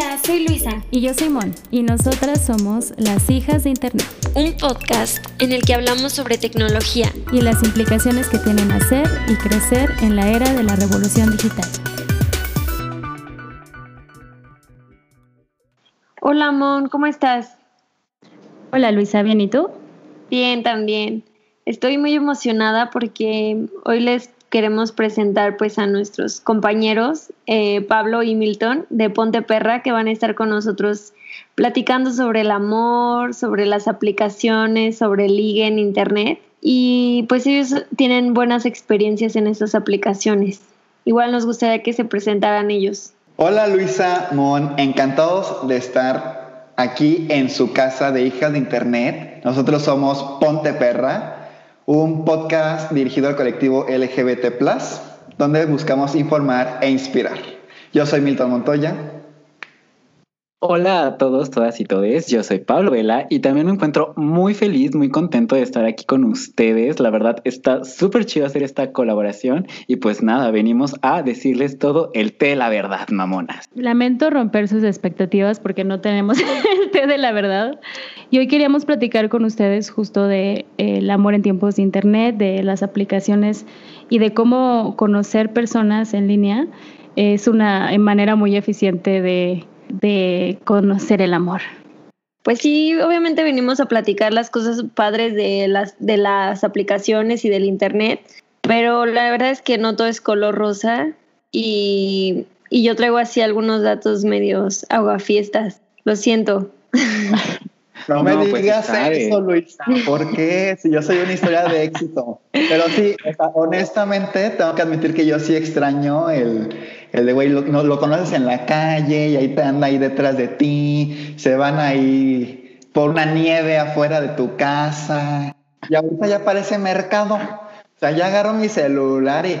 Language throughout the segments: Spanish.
Hola, soy Luisa. Y yo soy Mon. Y nosotras somos las hijas de Internet. Un podcast en el que hablamos sobre tecnología. Y las implicaciones que tienen hacer y crecer en la era de la revolución digital. Hola Mon, ¿cómo estás? Hola Luisa, ¿bien y tú? Bien, también. Estoy muy emocionada porque hoy les queremos presentar pues a nuestros compañeros eh, Pablo y Milton de Ponte Perra que van a estar con nosotros platicando sobre el amor, sobre las aplicaciones, sobre el ligue en internet y pues ellos tienen buenas experiencias en estas aplicaciones. Igual nos gustaría que se presentaran ellos. Hola Luisa Mon, encantados de estar aquí en su casa de hijas de internet. Nosotros somos Ponte Perra un podcast dirigido al colectivo LGBT, donde buscamos informar e inspirar. Yo soy Milton Montoya. Hola a todos, todas y todes. Yo soy Pablo Vela y también me encuentro muy feliz, muy contento de estar aquí con ustedes. La verdad está súper chido hacer esta colaboración y pues nada, venimos a decirles todo el té de la verdad, mamonas. Lamento romper sus expectativas porque no tenemos el té de la verdad. Y hoy queríamos platicar con ustedes justo de eh, el amor en tiempos de internet, de las aplicaciones y de cómo conocer personas en línea. Es una manera muy eficiente de, de conocer el amor. Pues sí, obviamente venimos a platicar las cosas padres de las, de las aplicaciones y del internet, pero la verdad es que no todo es color rosa y, y yo traigo así algunos datos medios aguafiestas. Lo siento. No me pues digas eso, Luisa. ¿Por qué? Si yo soy una historia de éxito. Pero sí, honestamente, tengo que admitir que yo sí extraño el, el de, güey, lo, no, lo conoces en la calle y ahí te anda ahí detrás de ti. Se van ahí por una nieve afuera de tu casa. Y ahorita ya parece mercado. O sea, ya agarro mi celular y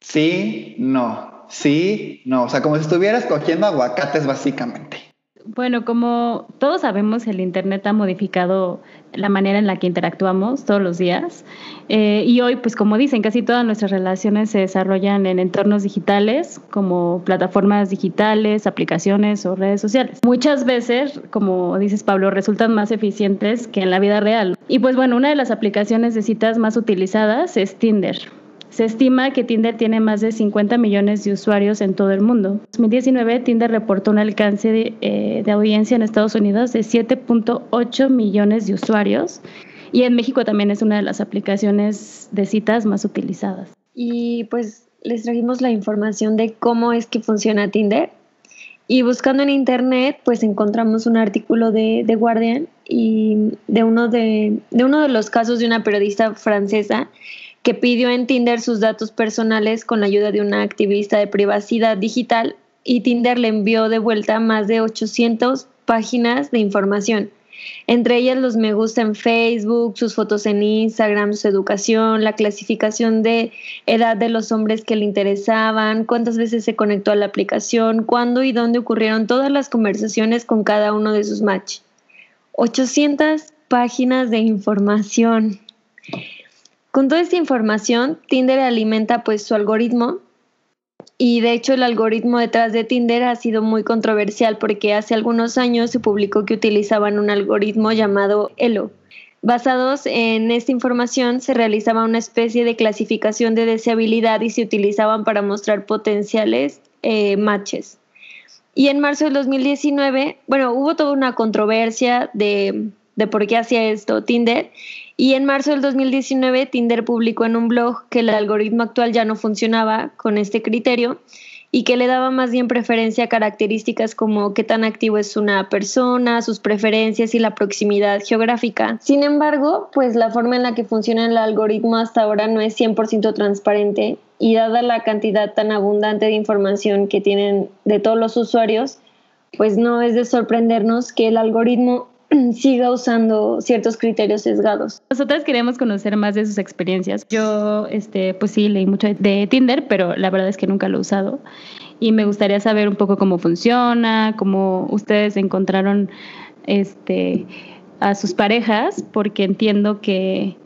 sí, no, sí, no. O sea, como si estuvieras cogiendo aguacates, básicamente. Bueno, como todos sabemos, el Internet ha modificado la manera en la que interactuamos todos los días. Eh, y hoy, pues como dicen, casi todas nuestras relaciones se desarrollan en entornos digitales, como plataformas digitales, aplicaciones o redes sociales. Muchas veces, como dices Pablo, resultan más eficientes que en la vida real. Y pues bueno, una de las aplicaciones de citas más utilizadas es Tinder. Se estima que Tinder tiene más de 50 millones de usuarios en todo el mundo. En 2019, Tinder reportó un alcance de, eh, de audiencia en Estados Unidos de 7.8 millones de usuarios y en México también es una de las aplicaciones de citas más utilizadas. Y pues les trajimos la información de cómo es que funciona Tinder. Y buscando en internet, pues encontramos un artículo de Guardian y de uno de uno de los casos de una periodista francesa que pidió en Tinder sus datos personales con la ayuda de una activista de privacidad digital y Tinder le envió de vuelta más de 800 páginas de información, entre ellas los me gusta en Facebook, sus fotos en Instagram, su educación, la clasificación de edad de los hombres que le interesaban, cuántas veces se conectó a la aplicación, cuándo y dónde ocurrieron todas las conversaciones con cada uno de sus match. 800 páginas de información. Con toda esta información, Tinder alimenta pues su algoritmo y de hecho el algoritmo detrás de Tinder ha sido muy controversial porque hace algunos años se publicó que utilizaban un algoritmo llamado ELO. Basados en esta información se realizaba una especie de clasificación de deseabilidad y se utilizaban para mostrar potenciales eh, matches. Y en marzo del 2019, bueno, hubo toda una controversia de, de por qué hacía esto Tinder y en marzo del 2019, Tinder publicó en un blog que el algoritmo actual ya no funcionaba con este criterio y que le daba más bien preferencia a características como qué tan activo es una persona, sus preferencias y la proximidad geográfica. Sin embargo, pues la forma en la que funciona el algoritmo hasta ahora no es 100% transparente y dada la cantidad tan abundante de información que tienen de todos los usuarios, pues no es de sorprendernos que el algoritmo siga usando ciertos criterios sesgados. Nosotras queremos conocer más de sus experiencias. Yo, este, pues sí, leí mucho de Tinder, pero la verdad es que nunca lo he usado. Y me gustaría saber un poco cómo funciona, cómo ustedes encontraron este, a sus parejas, porque entiendo que,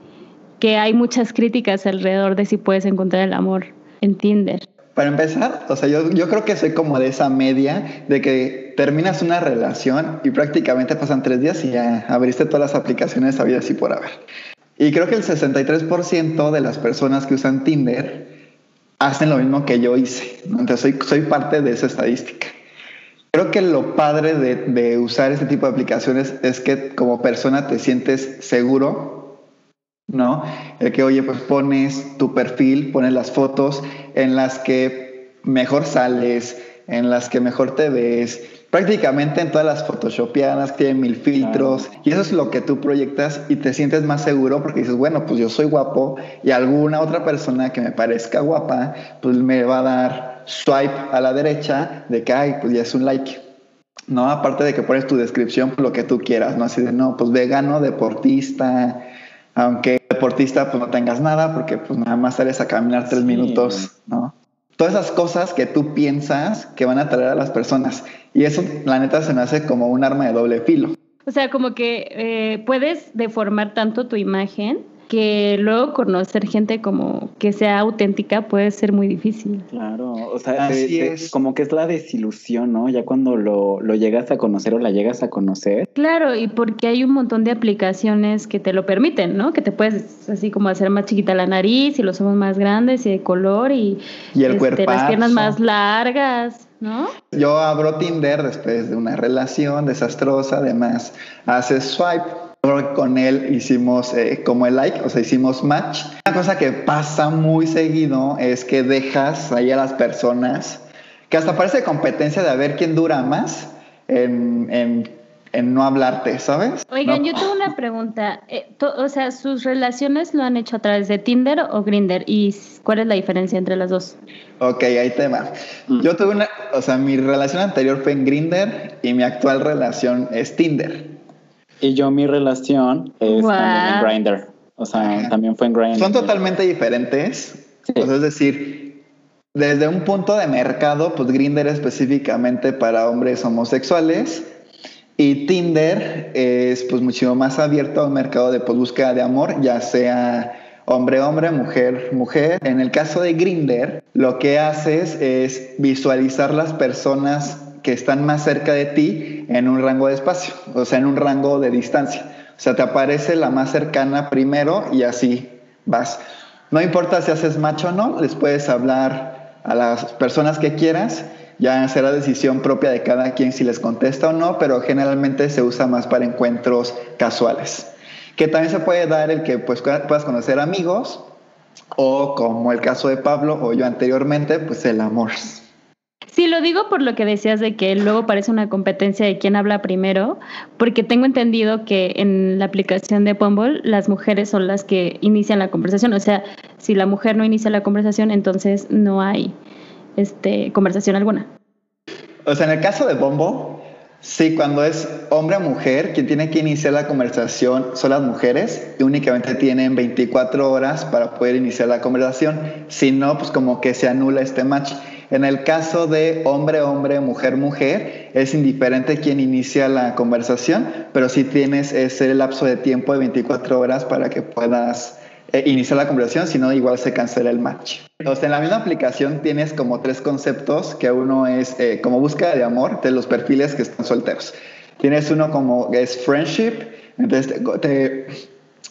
que hay muchas críticas alrededor de si puedes encontrar el amor en Tinder. Para empezar, o sea, yo, yo creo que soy como de esa media de que terminas una relación y prácticamente pasan tres días y ya abriste todas las aplicaciones habidas y por haber. Y creo que el 63% de las personas que usan Tinder hacen lo mismo que yo hice. Entonces soy, soy parte de esa estadística. Creo que lo padre de, de, usar este tipo de aplicaciones es que como persona te sientes seguro, ¿no? El que, oye, pues pones tu perfil, pones las fotos en las que mejor sales, en las que mejor te ves, prácticamente en todas las photoshopeadas que tienen mil filtros y eso es lo que tú proyectas y te sientes más seguro porque dices, bueno, pues yo soy guapo y alguna otra persona que me parezca guapa, pues me va a dar swipe a la derecha de que, ay, pues ya es un like. No, aparte de que pones tu descripción, lo que tú quieras, ¿no? Así de, no, pues vegano, deportista, aunque deportista pues no tengas nada porque pues nada más sales a caminar tres minutos, ¿no? todas esas cosas que tú piensas que van a atraer a las personas. Y eso, la neta, se me hace como un arma de doble filo. O sea, como que eh, puedes deformar tanto tu imagen que luego conocer gente como que sea auténtica puede ser muy difícil. Claro, o sea, es. como que es la desilusión, ¿no? Ya cuando lo, lo, llegas a conocer o la llegas a conocer. Claro, y porque hay un montón de aplicaciones que te lo permiten, ¿no? Que te puedes así como hacer más chiquita la nariz y los ojos más grandes y de color y, y el este, las piernas más largas. ¿No? Yo abro Tinder después de una relación desastrosa, además haces swipe con él hicimos eh, como el like, o sea, hicimos match. Una cosa que pasa muy seguido es que dejas ahí a las personas, que hasta parece competencia de a ver quién dura más en, en, en no hablarte, ¿sabes? Oigan, yo tengo una pregunta. Eh, o sea, ¿sus relaciones lo han hecho a través de Tinder o Grinder? ¿Y cuál es la diferencia entre las dos? Ok, ahí tema. Mm. Yo tuve una, o sea, mi relación anterior fue en Grinder y mi actual relación es Tinder. Y yo mi relación es también en Grindr. O sea, también fue en Grindr. Son totalmente diferentes. es decir, desde un punto de mercado, pues Grindr es específicamente para hombres homosexuales y Tinder es pues mucho más abierto a un mercado de pues, búsqueda de amor, ya sea hombre, hombre, mujer, mujer. En el caso de Grindr, lo que haces es visualizar las personas que están más cerca de ti en un rango de espacio, o sea, en un rango de distancia. O sea, te aparece la más cercana primero y así vas. No importa si haces macho o no, les puedes hablar a las personas que quieras, ya será decisión propia de cada quien si les contesta o no, pero generalmente se usa más para encuentros casuales. Que también se puede dar el que pues, puedas conocer amigos o como el caso de Pablo o yo anteriormente, pues el amor. Sí, lo digo por lo que decías de que luego parece una competencia de quién habla primero, porque tengo entendido que en la aplicación de Bumble las mujeres son las que inician la conversación. O sea, si la mujer no inicia la conversación, entonces no hay este, conversación alguna. O sea, en el caso de Bumble, sí, cuando es hombre o mujer, quien tiene que iniciar la conversación son las mujeres y únicamente tienen 24 horas para poder iniciar la conversación. Si no, pues como que se anula este match. En el caso de hombre-hombre, mujer-mujer, es indiferente quién inicia la conversación, pero si tienes ese lapso de tiempo de 24 horas para que puedas eh, iniciar la conversación, si no, igual se cancela el match. Entonces, en la misma aplicación tienes como tres conceptos, que uno es eh, como búsqueda de amor de los perfiles que están solteros. Tienes uno como es friendship, entonces te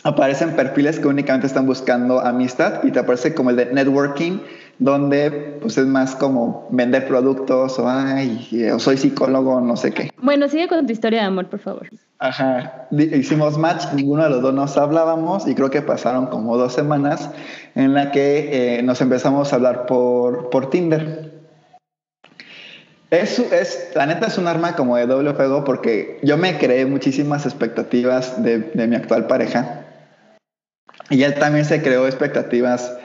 aparecen perfiles que únicamente están buscando amistad y te aparece como el de networking, donde pues es más como vender productos o ay, o soy psicólogo, no sé qué. Bueno, sigue con tu historia de amor, por favor. Ajá, hicimos match, ninguno de los dos nos hablábamos y creo que pasaron como dos semanas en la que eh, nos empezamos a hablar por, por Tinder. Es, es, la neta es un arma como de doble fuego porque yo me creé muchísimas expectativas de, de mi actual pareja y él también se creó expectativas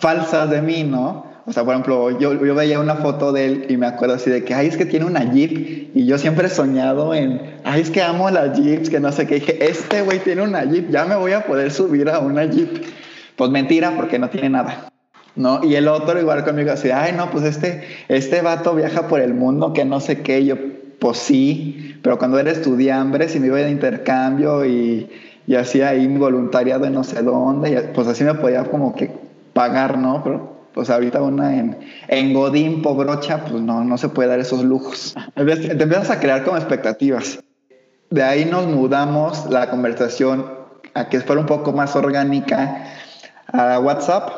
falsas de mí, ¿no? O sea, por ejemplo, yo, yo veía una foto de él y me acuerdo así de que, ay, es que tiene una Jeep. Y yo siempre he soñado en, ay, es que amo las Jeeps, que no sé qué. dije, este güey tiene una Jeep, ya me voy a poder subir a una Jeep. Pues mentira, porque no tiene nada. ¿No? Y el otro igual conmigo así, ay, no, pues este, este vato viaja por el mundo, que no sé qué. yo, pues sí, pero cuando era estudiante, si me iba de intercambio y, y hacía ahí mi voluntariado en no sé dónde, pues así me podía como que pagar, ¿no? Pero pues ahorita una en, en Godín, pobrocha, pues no, no se puede dar esos lujos. Te empiezas a crear como expectativas. De ahí nos mudamos la conversación a que fuera un poco más orgánica a WhatsApp,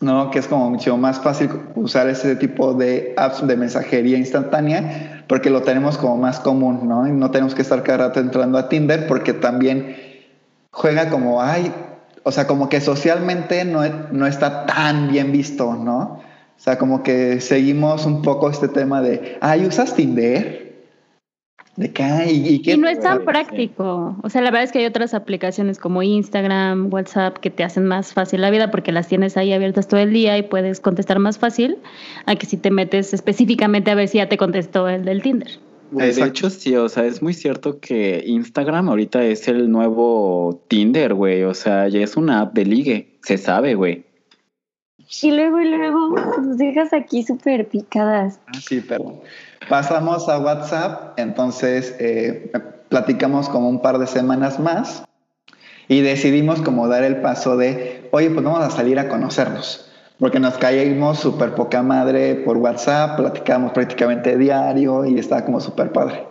¿no? Que es como mucho más fácil usar ese tipo de apps de mensajería instantánea porque lo tenemos como más común, ¿no? Y no tenemos que estar cada rato entrando a Tinder porque también juega como, ay, o sea, como que socialmente no, no está tan bien visto, ¿no? O sea, como que seguimos un poco este tema de, ay, ¿usas Tinder? ¿De qué? ¿Y, y no es tan práctico. O sea, la verdad es que hay otras aplicaciones como Instagram, WhatsApp, que te hacen más fácil la vida porque las tienes ahí abiertas todo el día y puedes contestar más fácil a que si te metes específicamente a ver si ya te contestó el del Tinder. De hecho, sí, o sea, es muy cierto que Instagram ahorita es el nuevo Tinder, güey. O sea, ya es una app de ligue, se sabe, güey. Y luego, y luego, nos dejas aquí súper picadas. Ah, sí, perdón. Pasamos a WhatsApp, entonces eh, platicamos como un par de semanas más y decidimos como dar el paso de, oye, pues vamos a salir a conocernos, porque nos caímos súper poca madre por WhatsApp, platicamos prácticamente diario y estaba como súper padre.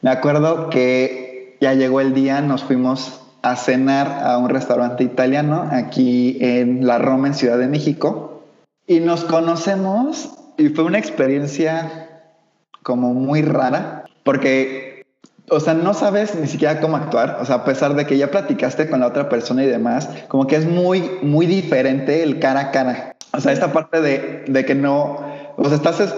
Me acuerdo que ya llegó el día, nos fuimos a cenar a un restaurante italiano aquí en La Roma, en Ciudad de México, y nos conocemos y fue una experiencia como muy rara, porque, o sea, no sabes ni siquiera cómo actuar, o sea, a pesar de que ya platicaste con la otra persona y demás, como que es muy, muy diferente el cara a cara. O sea, esta parte de, de que no, o sea, estás,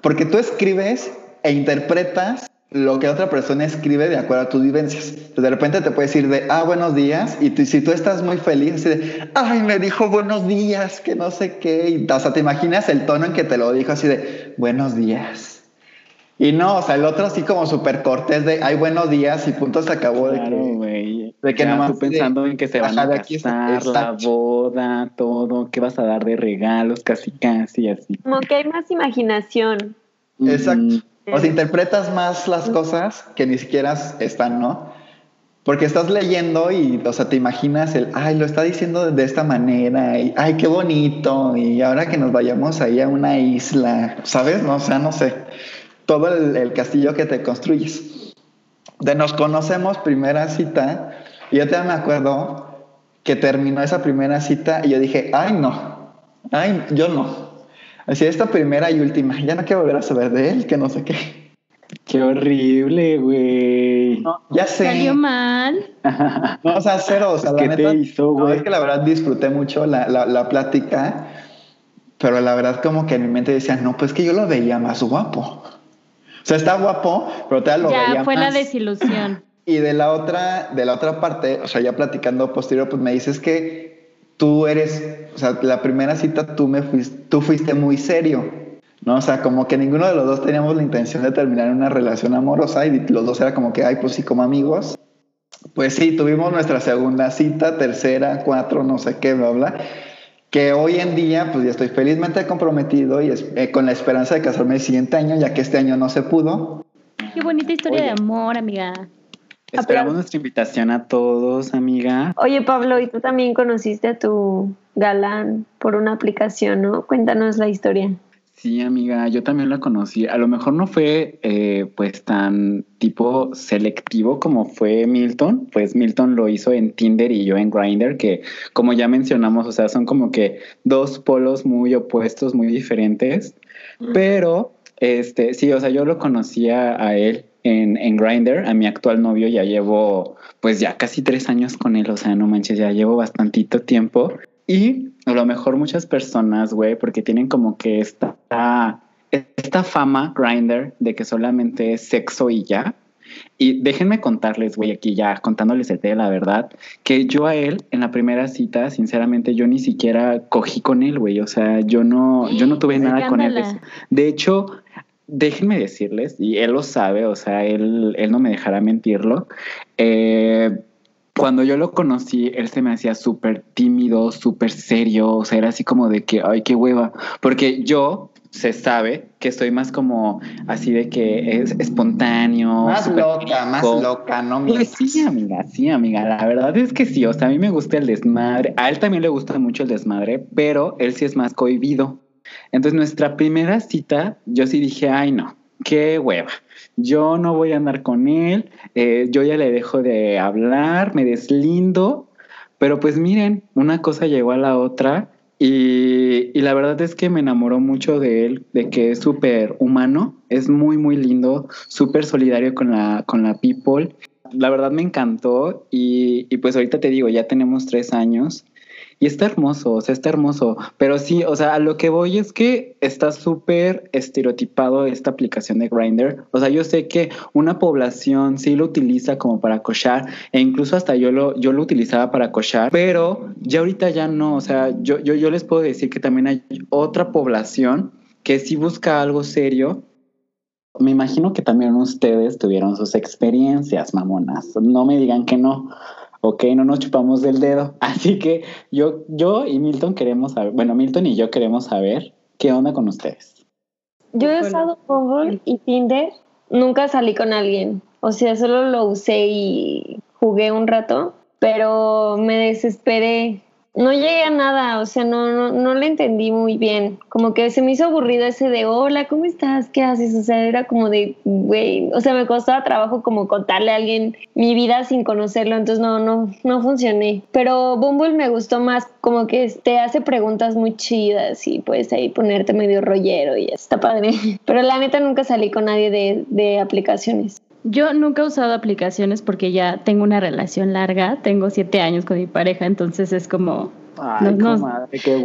porque tú escribes e interpretas lo que otra persona escribe de acuerdo a tus vivencias. de repente te puedes decir de, ah, buenos días, y si tú estás muy feliz, así de, ay, me dijo buenos días, que no sé qué, y o sea, te imaginas el tono en que te lo dijo así de, buenos días. Y no, o sea, el otro así como súper cortés de, ay, buenos días y punto se acabó de que, de que nomás tú pensando en que se van a casar, la boda, todo, qué vas a dar de regalos, casi casi así. Como que hay más imaginación. Exacto. O sea, interpretas más las cosas que ni siquiera están, ¿no? Porque estás leyendo y, o sea, te imaginas el, ay, lo está diciendo de esta manera, y, ay, qué bonito, y ahora que nos vayamos ahí a una isla, ¿sabes? No, o sea, no sé todo el, castillo que te construyes. De nos conocemos, primera cita, y yo también me acuerdo que terminó esa primera cita y yo dije, ay no, ay, yo no. Así, esta primera y última, ya no quiero volver a saber de él, que no sé qué. Qué horrible, güey. ya sé. Salió mal. No, o sea, cero. O sea, la neta, hizo, güey? es que la verdad disfruté mucho la, la, la, plática, pero la verdad como que en mi mente decía, no, pues que yo lo veía más guapo. O sea, está guapo, pero te lo Ya fue la desilusión. Y de la otra, de la otra parte, o sea, ya platicando posterior, pues me dices que tú eres, o sea, la primera cita tú me fuiste, tú fuiste muy serio, ¿no? O sea, como que ninguno de los dos teníamos la intención de terminar una relación amorosa y los dos era como que, ay, pues sí, como amigos. Pues sí, tuvimos nuestra segunda cita, tercera, cuatro, no sé qué, bla, bla que hoy en día pues ya estoy felizmente comprometido y eh, con la esperanza de casarme el siguiente año, ya que este año no se pudo. Qué bonita historia de amor, amiga. Esperamos nuestra invitación a todos, amiga. Oye, Pablo, y tú también conociste a tu galán por una aplicación, ¿no? Cuéntanos la historia. Sí, amiga, yo también la conocí. A lo mejor no fue eh, pues tan tipo selectivo como fue Milton, pues Milton lo hizo en Tinder y yo en Grindr, que como ya mencionamos, o sea, son como que dos polos muy opuestos, muy diferentes, pero este, sí, o sea, yo lo conocía a él en, en Grindr, a mi actual novio ya llevo pues ya casi tres años con él, o sea, no manches, ya llevo bastantito tiempo. Y a lo mejor muchas personas, güey, porque tienen como que esta, esta fama grinder de que solamente es sexo y ya. Y déjenme contarles, güey, aquí ya contándoles de la verdad, que yo a él en la primera cita, sinceramente, yo ni siquiera cogí con él, güey. O sea, yo no, yo no tuve nada con él. De hecho, déjenme decirles, y él lo sabe, o sea, él, él no me dejará mentirlo. Eh, cuando yo lo conocí, él se me hacía súper tímido, súper serio, o sea, era así como de que, ay, qué hueva, porque yo se sabe que estoy más como así de que es espontáneo. Más loca, más loca, no Pues sí, amiga, sí, amiga. La verdad es que sí. O sea, a mí me gusta el desmadre. A él también le gusta mucho el desmadre, pero él sí es más cohibido. Entonces, nuestra primera cita, yo sí dije, ay, no, qué hueva. Yo no voy a andar con él. Eh, yo ya le dejo de hablar, me deslindo. Pero pues miren, una cosa llegó a la otra y, la verdad es que me enamoró mucho de él, de que es súper humano, es muy, muy lindo, súper solidario con la, con la people. La verdad me encantó y, y pues ahorita te digo, ya tenemos tres años y está hermoso, o sea, está hermoso. Pero sí, o sea, lo que voy es que está súper estereotipado esta aplicación de Grindr. O sea, yo sé que una población sí lo utiliza como para cochar, e incluso hasta yo lo, yo lo utilizaba para cochar, pero ya ahorita ya no. O sea, yo, yo, yo les puedo decir que también hay otra población que sí busca algo serio. Me imagino que también ustedes tuvieron sus experiencias, mamonas. No me digan que no ok, no nos chupamos del dedo. Así que yo, yo y Milton queremos saber, bueno, Milton y yo queremos saber qué onda con ustedes. Yo he usado Google y Tinder, nunca salí con alguien. O sea, solo lo usé y jugué un rato, pero me desesperé no llegué a nada, o sea, no, no, no le entendí muy bien. Como que se me hizo aburrido ese de, hola, ¿cómo estás? ¿Qué haces? O sea, era como de, güey, o sea, me costaba trabajo como contarle a alguien mi vida sin conocerlo, entonces no, no, no funcioné. Pero Bumble me gustó más, como que te hace preguntas muy chidas y puedes ahí ponerte medio rollero y está padre. Pero la neta nunca salí con nadie de, de aplicaciones. Yo nunca he usado aplicaciones porque ya tengo una relación larga, tengo siete años con mi pareja, entonces es como...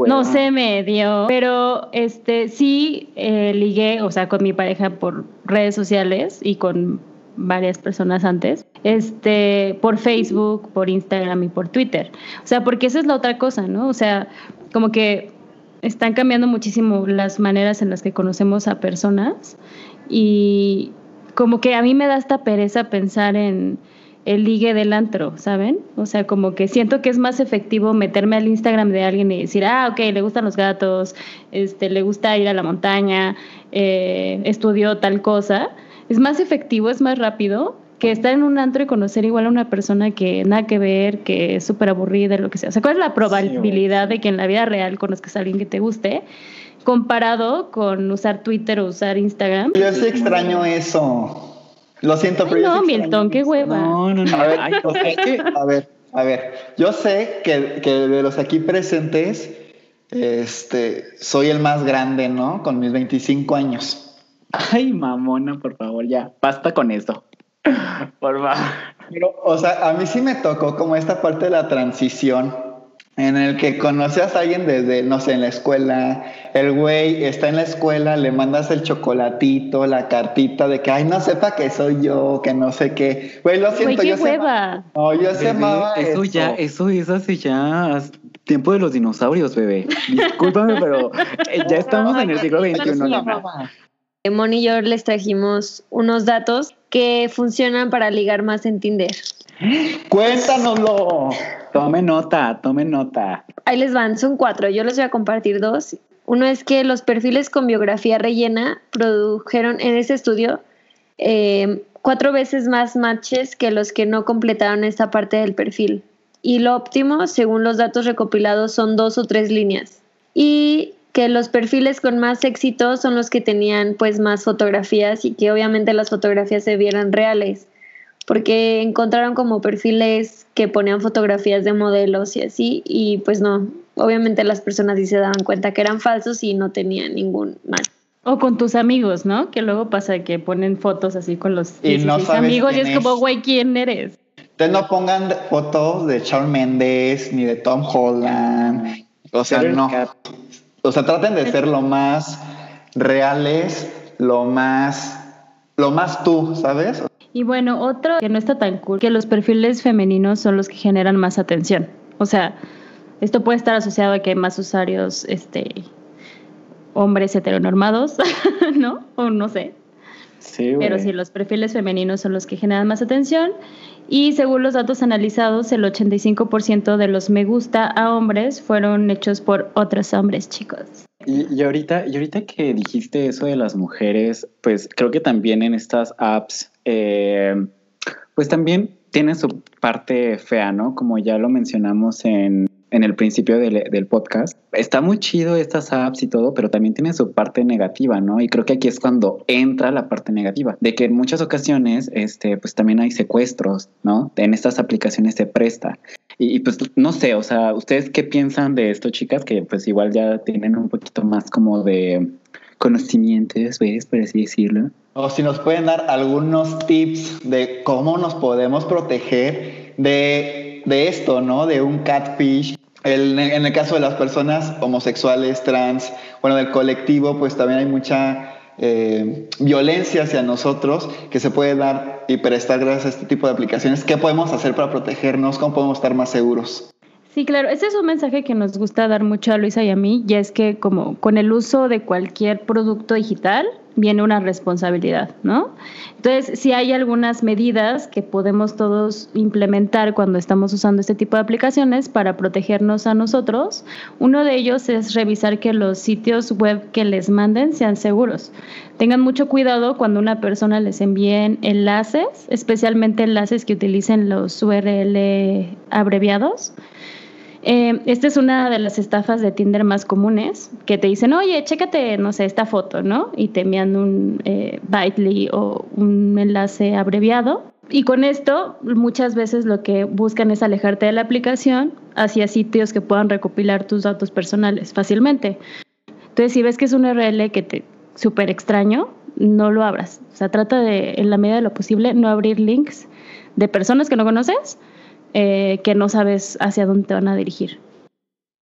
no, se me dio, pero este sí eh, ligué, o sea, con mi pareja por redes sociales y con varias personas antes, este, por Facebook, por Instagram y por Twitter. O sea, porque esa es la otra cosa, ¿no? O sea, como que están cambiando muchísimo las maneras en las que conocemos a personas y, como que a mí me da esta pereza pensar en el ligue del antro, ¿saben? O sea, como que siento que es más efectivo meterme al Instagram de alguien y decir, ah, ok, le gustan los gatos, este, le gusta ir a la montaña, eh, estudió tal cosa. Es más efectivo, es más rápido que estar en un antro y conocer igual a una persona que nada que ver, que es súper aburrida, lo que sea. O sea, ¿cuál es la probabilidad de que en la vida real conozcas a alguien que te guste? comparado con usar Twitter o usar Instagram. Yo sí extraño eso. Lo siento, pero No, Milton, qué hueva. No, no, no. A ver, a ver, a ver. Yo sé que, que, de los aquí presentes, este, soy el más grande, ¿no? Con mis 25 años. Ay, mamona, por favor, ya. Basta con eso. Por favor. Pero, o sea, a mí sí me tocó como esta parte de la transición en el que conoces a alguien desde, no sé, en la escuela, el güey está en la escuela, le mandas el chocolatito, la cartita de que, ay, no sepa que soy yo, que no sé qué. Güey, lo siento, yo hueva. no, yo se amaba eso. ya, eso es hace ya tiempo de los dinosaurios, bebé. Discúlpame, pero eh, ya estamos en el siglo XXI. Moni y yo les trajimos unos datos que funcionan para ligar más en Tinder. Cuéntanoslo. Tome nota, tome nota. Ahí les van, son cuatro. Yo les voy a compartir dos. Uno es que los perfiles con biografía rellena produjeron en ese estudio eh, cuatro veces más matches que los que no completaron esta parte del perfil. Y lo óptimo, según los datos recopilados, son dos o tres líneas. Y que los perfiles con más éxito son los que tenían pues más fotografías y que obviamente las fotografías se vieran reales porque encontraron como perfiles que ponían fotografías de modelos y así, y pues no, obviamente las personas sí se daban cuenta que eran falsos y no tenían ningún mal. O con tus amigos, ¿no? Que luego pasa que ponen fotos así con los amigos y es, como, güey, ¿quién eres? Ustedes no pongan fotos de Shawn Mendes ni de Tom Holland. O sea, no. O sea, traten de ser lo más reales, lo más, lo más tú, ¿sabes? Y bueno, otro que no está tan cool, que los perfiles femeninos son los que generan más atención. O sea, esto puede estar asociado a que hay más usuarios, este, hombres heteronormados, ¿no? O no sé. pero sí, los perfiles femeninos son los que generan más atención. Y según los datos analizados, el 85% de los me gusta a hombres fueron hechos por otros hombres, chicos. Y, ahorita, y ahorita que dijiste eso de las mujeres, pues creo que también en estas apps, eh, pues también tiene su parte fea, ¿no? Como ya lo mencionamos en en el principio del, podcast. Está muy chido estas apps y todo, pero también tiene su parte negativa, ¿no? Y creo que aquí es cuando entra la parte negativa, de que en muchas ocasiones, este, pues también hay secuestros, ¿no? En estas aplicaciones se presta. Y, pues no sé, o sea, ¿ustedes qué piensan de esto, chicas? Que pues igual ya tienen un poquito más como de conocimientos, ¿ves? Por así decirlo. O si nos pueden dar algunos tips de cómo nos podemos proteger de, de esto, ¿no? De un catfish en el caso de las personas homosexuales, trans, bueno, del colectivo, pues también hay mucha eh, violencia hacia nosotros que se puede dar y prestar gracias a este tipo de aplicaciones. ¿Qué podemos hacer para protegernos? ¿Cómo podemos estar más seguros? Sí, claro, ese es un mensaje que nos gusta dar mucho a Luisa y a mí, y es que como con el uso de cualquier producto digital, viene una responsabilidad, ¿no? Entonces, si hay algunas medidas que podemos todos implementar cuando estamos usando este tipo de aplicaciones para protegernos a nosotros. Uno de ellos es revisar que los sitios web que les manden sean seguros. Tengan mucho cuidado cuando una persona les envíe enlaces, especialmente enlaces que utilicen los URL abreviados eh, esta es una de las estafas de Tinder más comunes, que te dicen, oye, chécate, no sé, esta foto, ¿no? Y te envían un eh, o un enlace abreviado. Y con esto, muchas veces lo que buscan es alejarte de la aplicación hacia sitios que puedan recopilar tus datos personales fácilmente. Entonces, si ves que es un URL que te súper extraño, no lo abras. O sea, trata de, en la medida de lo posible, no abrir links de personas que no conoces eh, que no sabes hacia dónde te van a dirigir.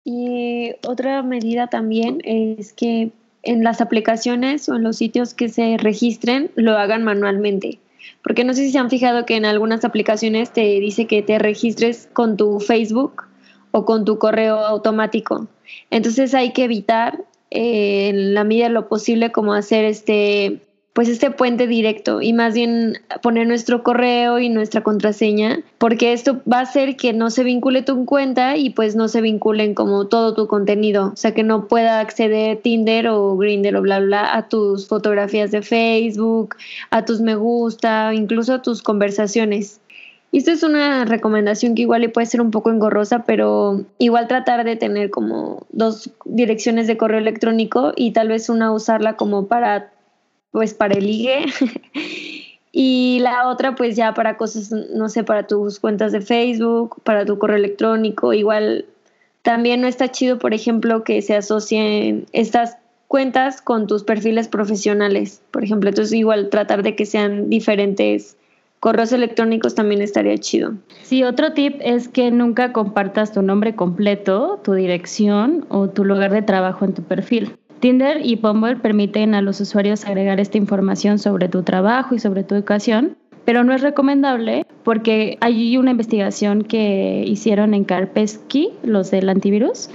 Y otra medida también es que en las aplicaciones o en los sitios que se registren lo hagan manualmente. Porque no sé si se han fijado que en algunas aplicaciones te dice que te registres con tu Facebook o con tu correo automático. Entonces hay que evitar eh, en la medida de lo posible como hacer este pues este puente directo y más bien poner nuestro correo y nuestra contraseña, porque esto va a hacer que no se vincule tu cuenta y pues no se vinculen como todo tu contenido, o sea que no pueda acceder Tinder o Grindr o bla bla a tus fotografías de Facebook, a tus me gusta, incluso a tus conversaciones. Y esto es una recomendación que igual puede ser un poco engorrosa, pero igual tratar de tener como dos direcciones de correo electrónico y tal vez una usarla como para pues para el ligue. y la otra pues ya para cosas, no sé, para tus cuentas de Facebook, para tu correo electrónico, igual también no está chido, por ejemplo, que se asocien estas cuentas con tus perfiles profesionales, por ejemplo, entonces igual tratar de que sean diferentes correos electrónicos también estaría chido. Sí, otro tip es que nunca compartas tu nombre completo, tu dirección o tu lugar de trabajo en tu perfil. Tinder y Bumble permiten a los usuarios agregar esta información sobre tu trabajo y sobre tu educación, pero no es recomendable porque hay una investigación que hicieron en Karpesky, los del antivirus,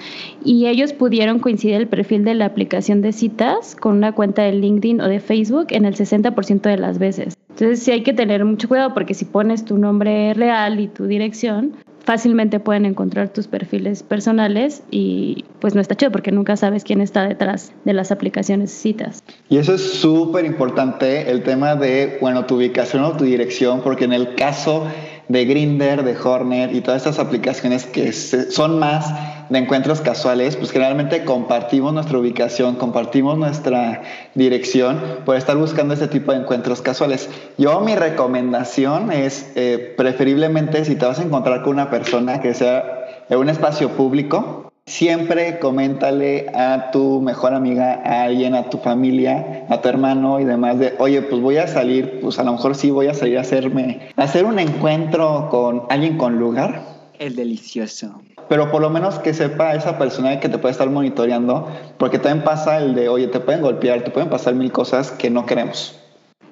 y ellos pudieron coincidir el perfil de la aplicación de citas con una cuenta de LinkedIn o de Facebook en el 60% de las veces. Entonces sí hay que tener mucho cuidado porque si pones tu nombre real y tu dirección, fácilmente pueden encontrar tus perfiles personales y pues no está chido porque nunca sabes quién está detrás de las aplicaciones citas. Y eso es súper importante, el tema de, bueno, tu ubicación o tu dirección, porque en el caso de Grinder, de Horner y todas estas aplicaciones que son más de encuentros casuales, pues generalmente compartimos nuestra ubicación, compartimos nuestra dirección por estar buscando este tipo de encuentros casuales. Yo mi recomendación es eh, preferiblemente si te vas a encontrar con una persona que sea en un espacio público, Siempre coméntale a tu mejor amiga, a alguien, a tu familia, a tu hermano y demás de, oye, pues voy a salir, pues a lo mejor sí voy a salir a hacerme, a hacer un encuentro con alguien con lugar. El delicioso. Pero por lo menos que sepa esa persona que te puede estar monitoreando, porque también pasa el de, oye, te pueden golpear, te pueden pasar mil cosas que no queremos.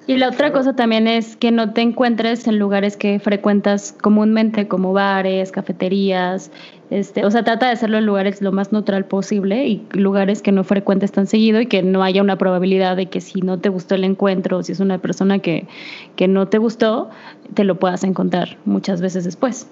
Y la otra cosa también es que no te encuentres en lugares que frecuentas comúnmente, como bares, cafeterías, este, o sea, trata de hacerlo en lugares lo más neutral posible y lugares que no frecuentes tan seguido y que no haya una probabilidad de que si no te gustó el encuentro si es una persona que, que no te gustó, te lo puedas encontrar muchas veces después.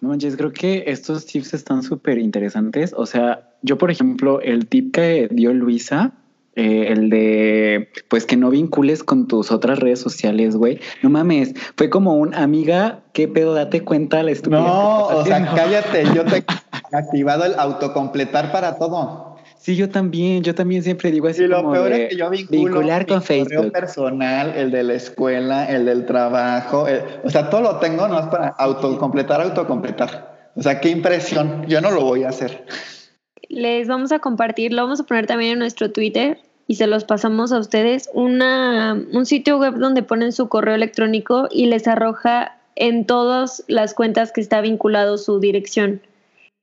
No manches, creo que estos tips están súper interesantes. O sea, yo, por ejemplo, el tip que dio Luisa, eh, el de, pues que no vincules con tus otras redes sociales, güey. No mames, fue como un amiga, ¿qué pedo? Date cuenta la estupidez. No, o sea, cállate, yo te he activado el autocompletar para todo. Sí, yo también, yo también siempre digo así. Y lo peor es que yo vinculo vincular con Facebook. personal, el de la escuela, el del trabajo, o sea, todo lo tengo no es para autocompletar, autocompletar. O sea, qué impresión, yo no lo voy a hacer. Les vamos a compartir, lo vamos a poner también en nuestro Twitter, y se los pasamos a ustedes, una, un sitio web donde ponen su correo electrónico y les arroja en todas las cuentas que está vinculado su dirección.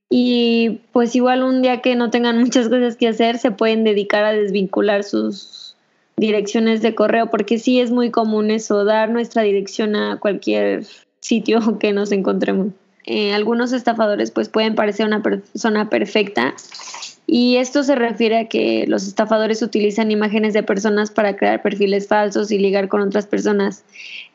Y pues igual un día que no tengan muchas cosas que hacer, se pueden dedicar a desvincular sus direcciones de correo, porque sí es muy común eso, dar nuestra dirección a cualquier sitio que nos encontremos. Eh, algunos estafadores pues pueden parecer una persona perfecta y esto se refiere a que los estafadores utilizan imágenes de personas para crear perfiles falsos y ligar con otras personas.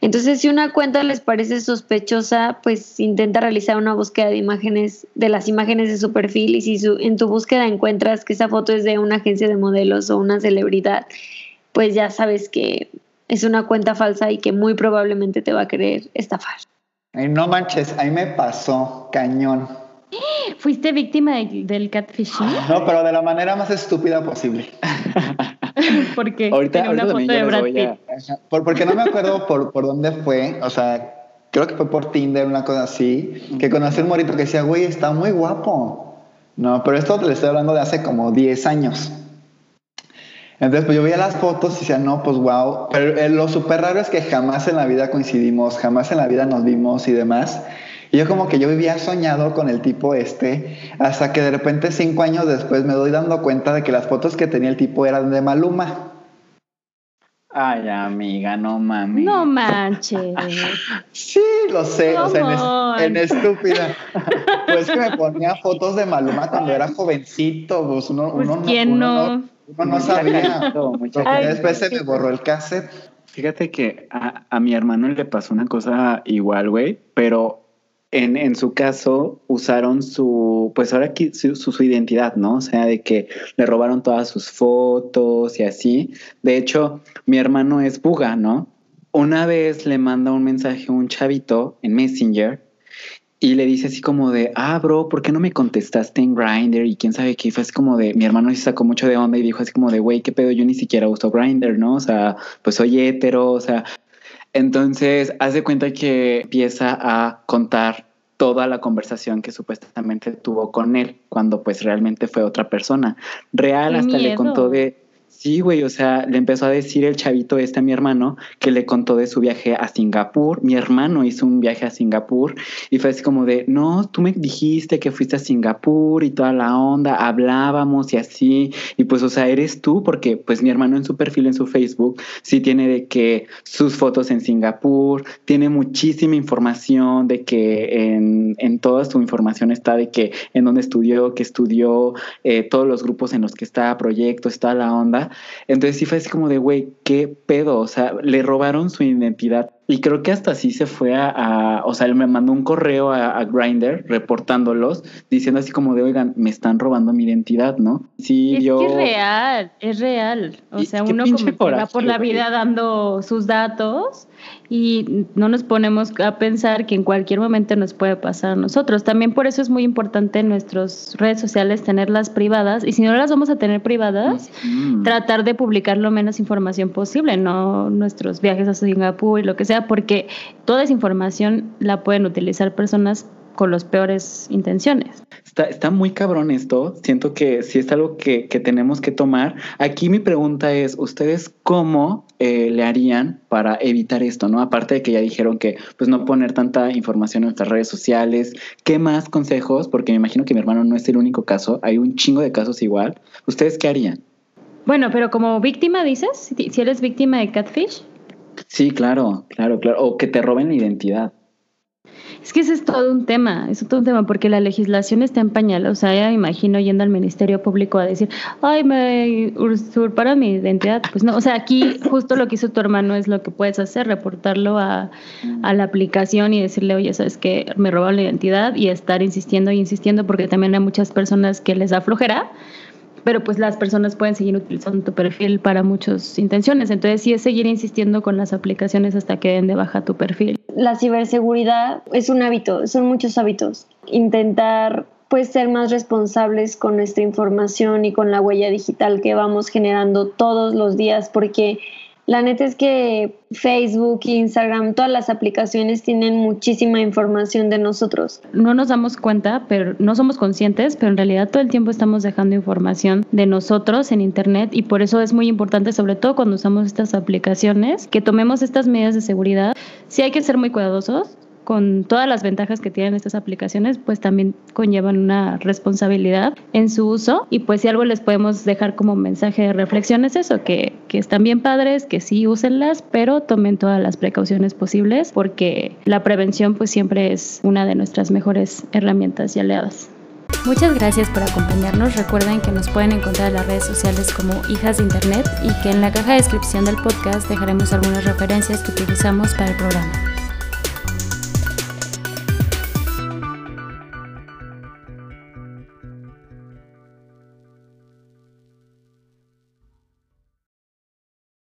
Entonces, si una cuenta les parece sospechosa, pues intenta realizar una búsqueda de imágenes, de las imágenes de su perfil y si en tu búsqueda encuentras que esa foto es de una agencia de modelos o una celebridad, pues ya sabes que es una cuenta falsa y que muy probablemente te va a querer estafar. Ay, no manches, ahí me pasó cañón. ¿Fuiste víctima del catfishing? No, pero de la manera más estúpida posible. porque ahorita, una foto de Brad Pitt. porque no me acuerdo por, por dónde fue, o sea, creo que fue por Tinder, una cosa así, que conocí un morito que decía, güey, está muy guapo. No, pero esto le estoy hablando de hace como 10 años. Entonces, pues yo veía las fotos y decía, no, pues wow. Pero eh, lo súper raro es que jamás en la vida coincidimos, jamás en la vida nos vimos y demás. Y yo como que yo vivía soñado con el tipo este, hasta que de repente cinco años después me doy dando cuenta de que las fotos que tenía el tipo eran de Maluma. Ay, amiga, no mames. No manches. sí, lo sé, o sea, en, estúpida. Pues que me ponía fotos de Maluma cuando era jovencito, pues uno, pues uno, ¿quién no, uno, no, sabía. después se me borró el cassette. Fíjate que a, a mi hermano le pasó una cosa igual, güey, pero en, en, su caso usaron su, pues ahora aquí su, su, identidad, ¿no? O sea, de que le robaron todas sus fotos y así. De hecho, mi hermano es buga, ¿no? Una vez le manda un mensaje a un chavito en Messenger y le dice así como de, ah, bro, ¿por qué no me contestaste en Grindr? Y quién sabe qué. Fue así como de, mi hermano se sacó mucho de onda y dijo así como de, güey, qué pedo, yo ni siquiera uso Grindr, ¿no? O sea, pues soy hetero, o sea, entonces, haz de cuenta que empieza a contar toda la conversación que supuestamente tuvo con él, cuando pues realmente fue otra persona. Real hasta le contó de Sí, güey, o sea, le empezó a decir el chavito este a mi hermano que le contó de su viaje a Singapur. Mi hermano hizo un viaje a Singapur y fue así como de, no, tú me dijiste que fuiste a Singapur y toda la onda, hablábamos y así. Y pues, o sea, eres tú, porque pues mi hermano en su perfil en su Facebook sí tiene de que sus fotos en Singapur, tiene muchísima información de que en, en toda su información está de que en dónde estudió, que estudió, eh, todos los grupos en los que está, proyectos, toda la onda. Entonces sí fue así como de, güey, ¿qué pedo? O sea, le robaron su identidad. Y creo que hasta así se fue a, o sea, él me mandó un correo a, a Grindr reportándolos, diciendo así como de, oigan, me están robando mi identidad, ¿no? Sí, es que es real, es real. O sea, uno como va por la vida dando sus datos y no nos ponemos a pensar que en cualquier momento nos puede pasar a nosotros. También por eso es muy importante en nuestras redes sociales tenerlas privadas y si no las vamos a tener privadas, tratar de publicar lo menos información posible, no nuestros viajes a Singapur y lo que sea, porque toda esa información la pueden utilizar personas con las peores intenciones. Está, está muy cabrón esto. Siento que sí es algo que, que tenemos que tomar. Aquí mi pregunta es, ¿ustedes cómo eh, le harían para evitar esto? ¿no? Aparte de que ya dijeron que pues no poner tanta información en nuestras redes sociales. ¿Qué más consejos? Porque me imagino que mi hermano no es el único caso. Hay un chingo de casos igual. ¿Ustedes qué harían? Bueno, pero como víctima dices, si eres víctima de catfish. Sí, claro, claro, claro. O que te roben la identidad. Es que ese es todo un tema, es todo un tema, porque la legislación está en pañal. O sea, ya me imagino yendo al Ministerio Público a decir, ay, me usurparon mi identidad. Pues no, o sea, aquí justo lo que hizo tu hermano es lo que puedes hacer, reportarlo a, a la aplicación y decirle, oye, sabes que me robaron la identidad y estar insistiendo y insistiendo, porque también hay muchas personas que les da flojera pero pues las personas pueden seguir utilizando tu perfil para muchas intenciones. Entonces sí es seguir insistiendo con las aplicaciones hasta que den de baja tu perfil. La ciberseguridad es un hábito, son muchos hábitos. Intentar pues ser más responsables con nuestra información y con la huella digital que vamos generando todos los días porque la neta es que Facebook, Instagram, todas las aplicaciones tienen muchísima información de nosotros. No nos damos cuenta, pero no somos conscientes, pero en realidad todo el tiempo estamos dejando información de nosotros en Internet y por eso es muy importante, sobre todo cuando usamos estas aplicaciones, que tomemos estas medidas de seguridad. Sí hay que ser muy cuidadosos, con todas las ventajas que tienen estas aplicaciones, pues también conllevan una responsabilidad en su uso. Y pues si algo les podemos dejar como mensaje de reflexión es eso, que, que están bien padres, que sí úsenlas, pero tomen todas las precauciones posibles porque la prevención pues siempre es una de nuestras mejores herramientas y aliadas. Muchas gracias por acompañarnos. Recuerden que nos pueden encontrar en las redes sociales como Hijas de Internet y que en la caja de descripción del podcast dejaremos algunas referencias que utilizamos para el programa.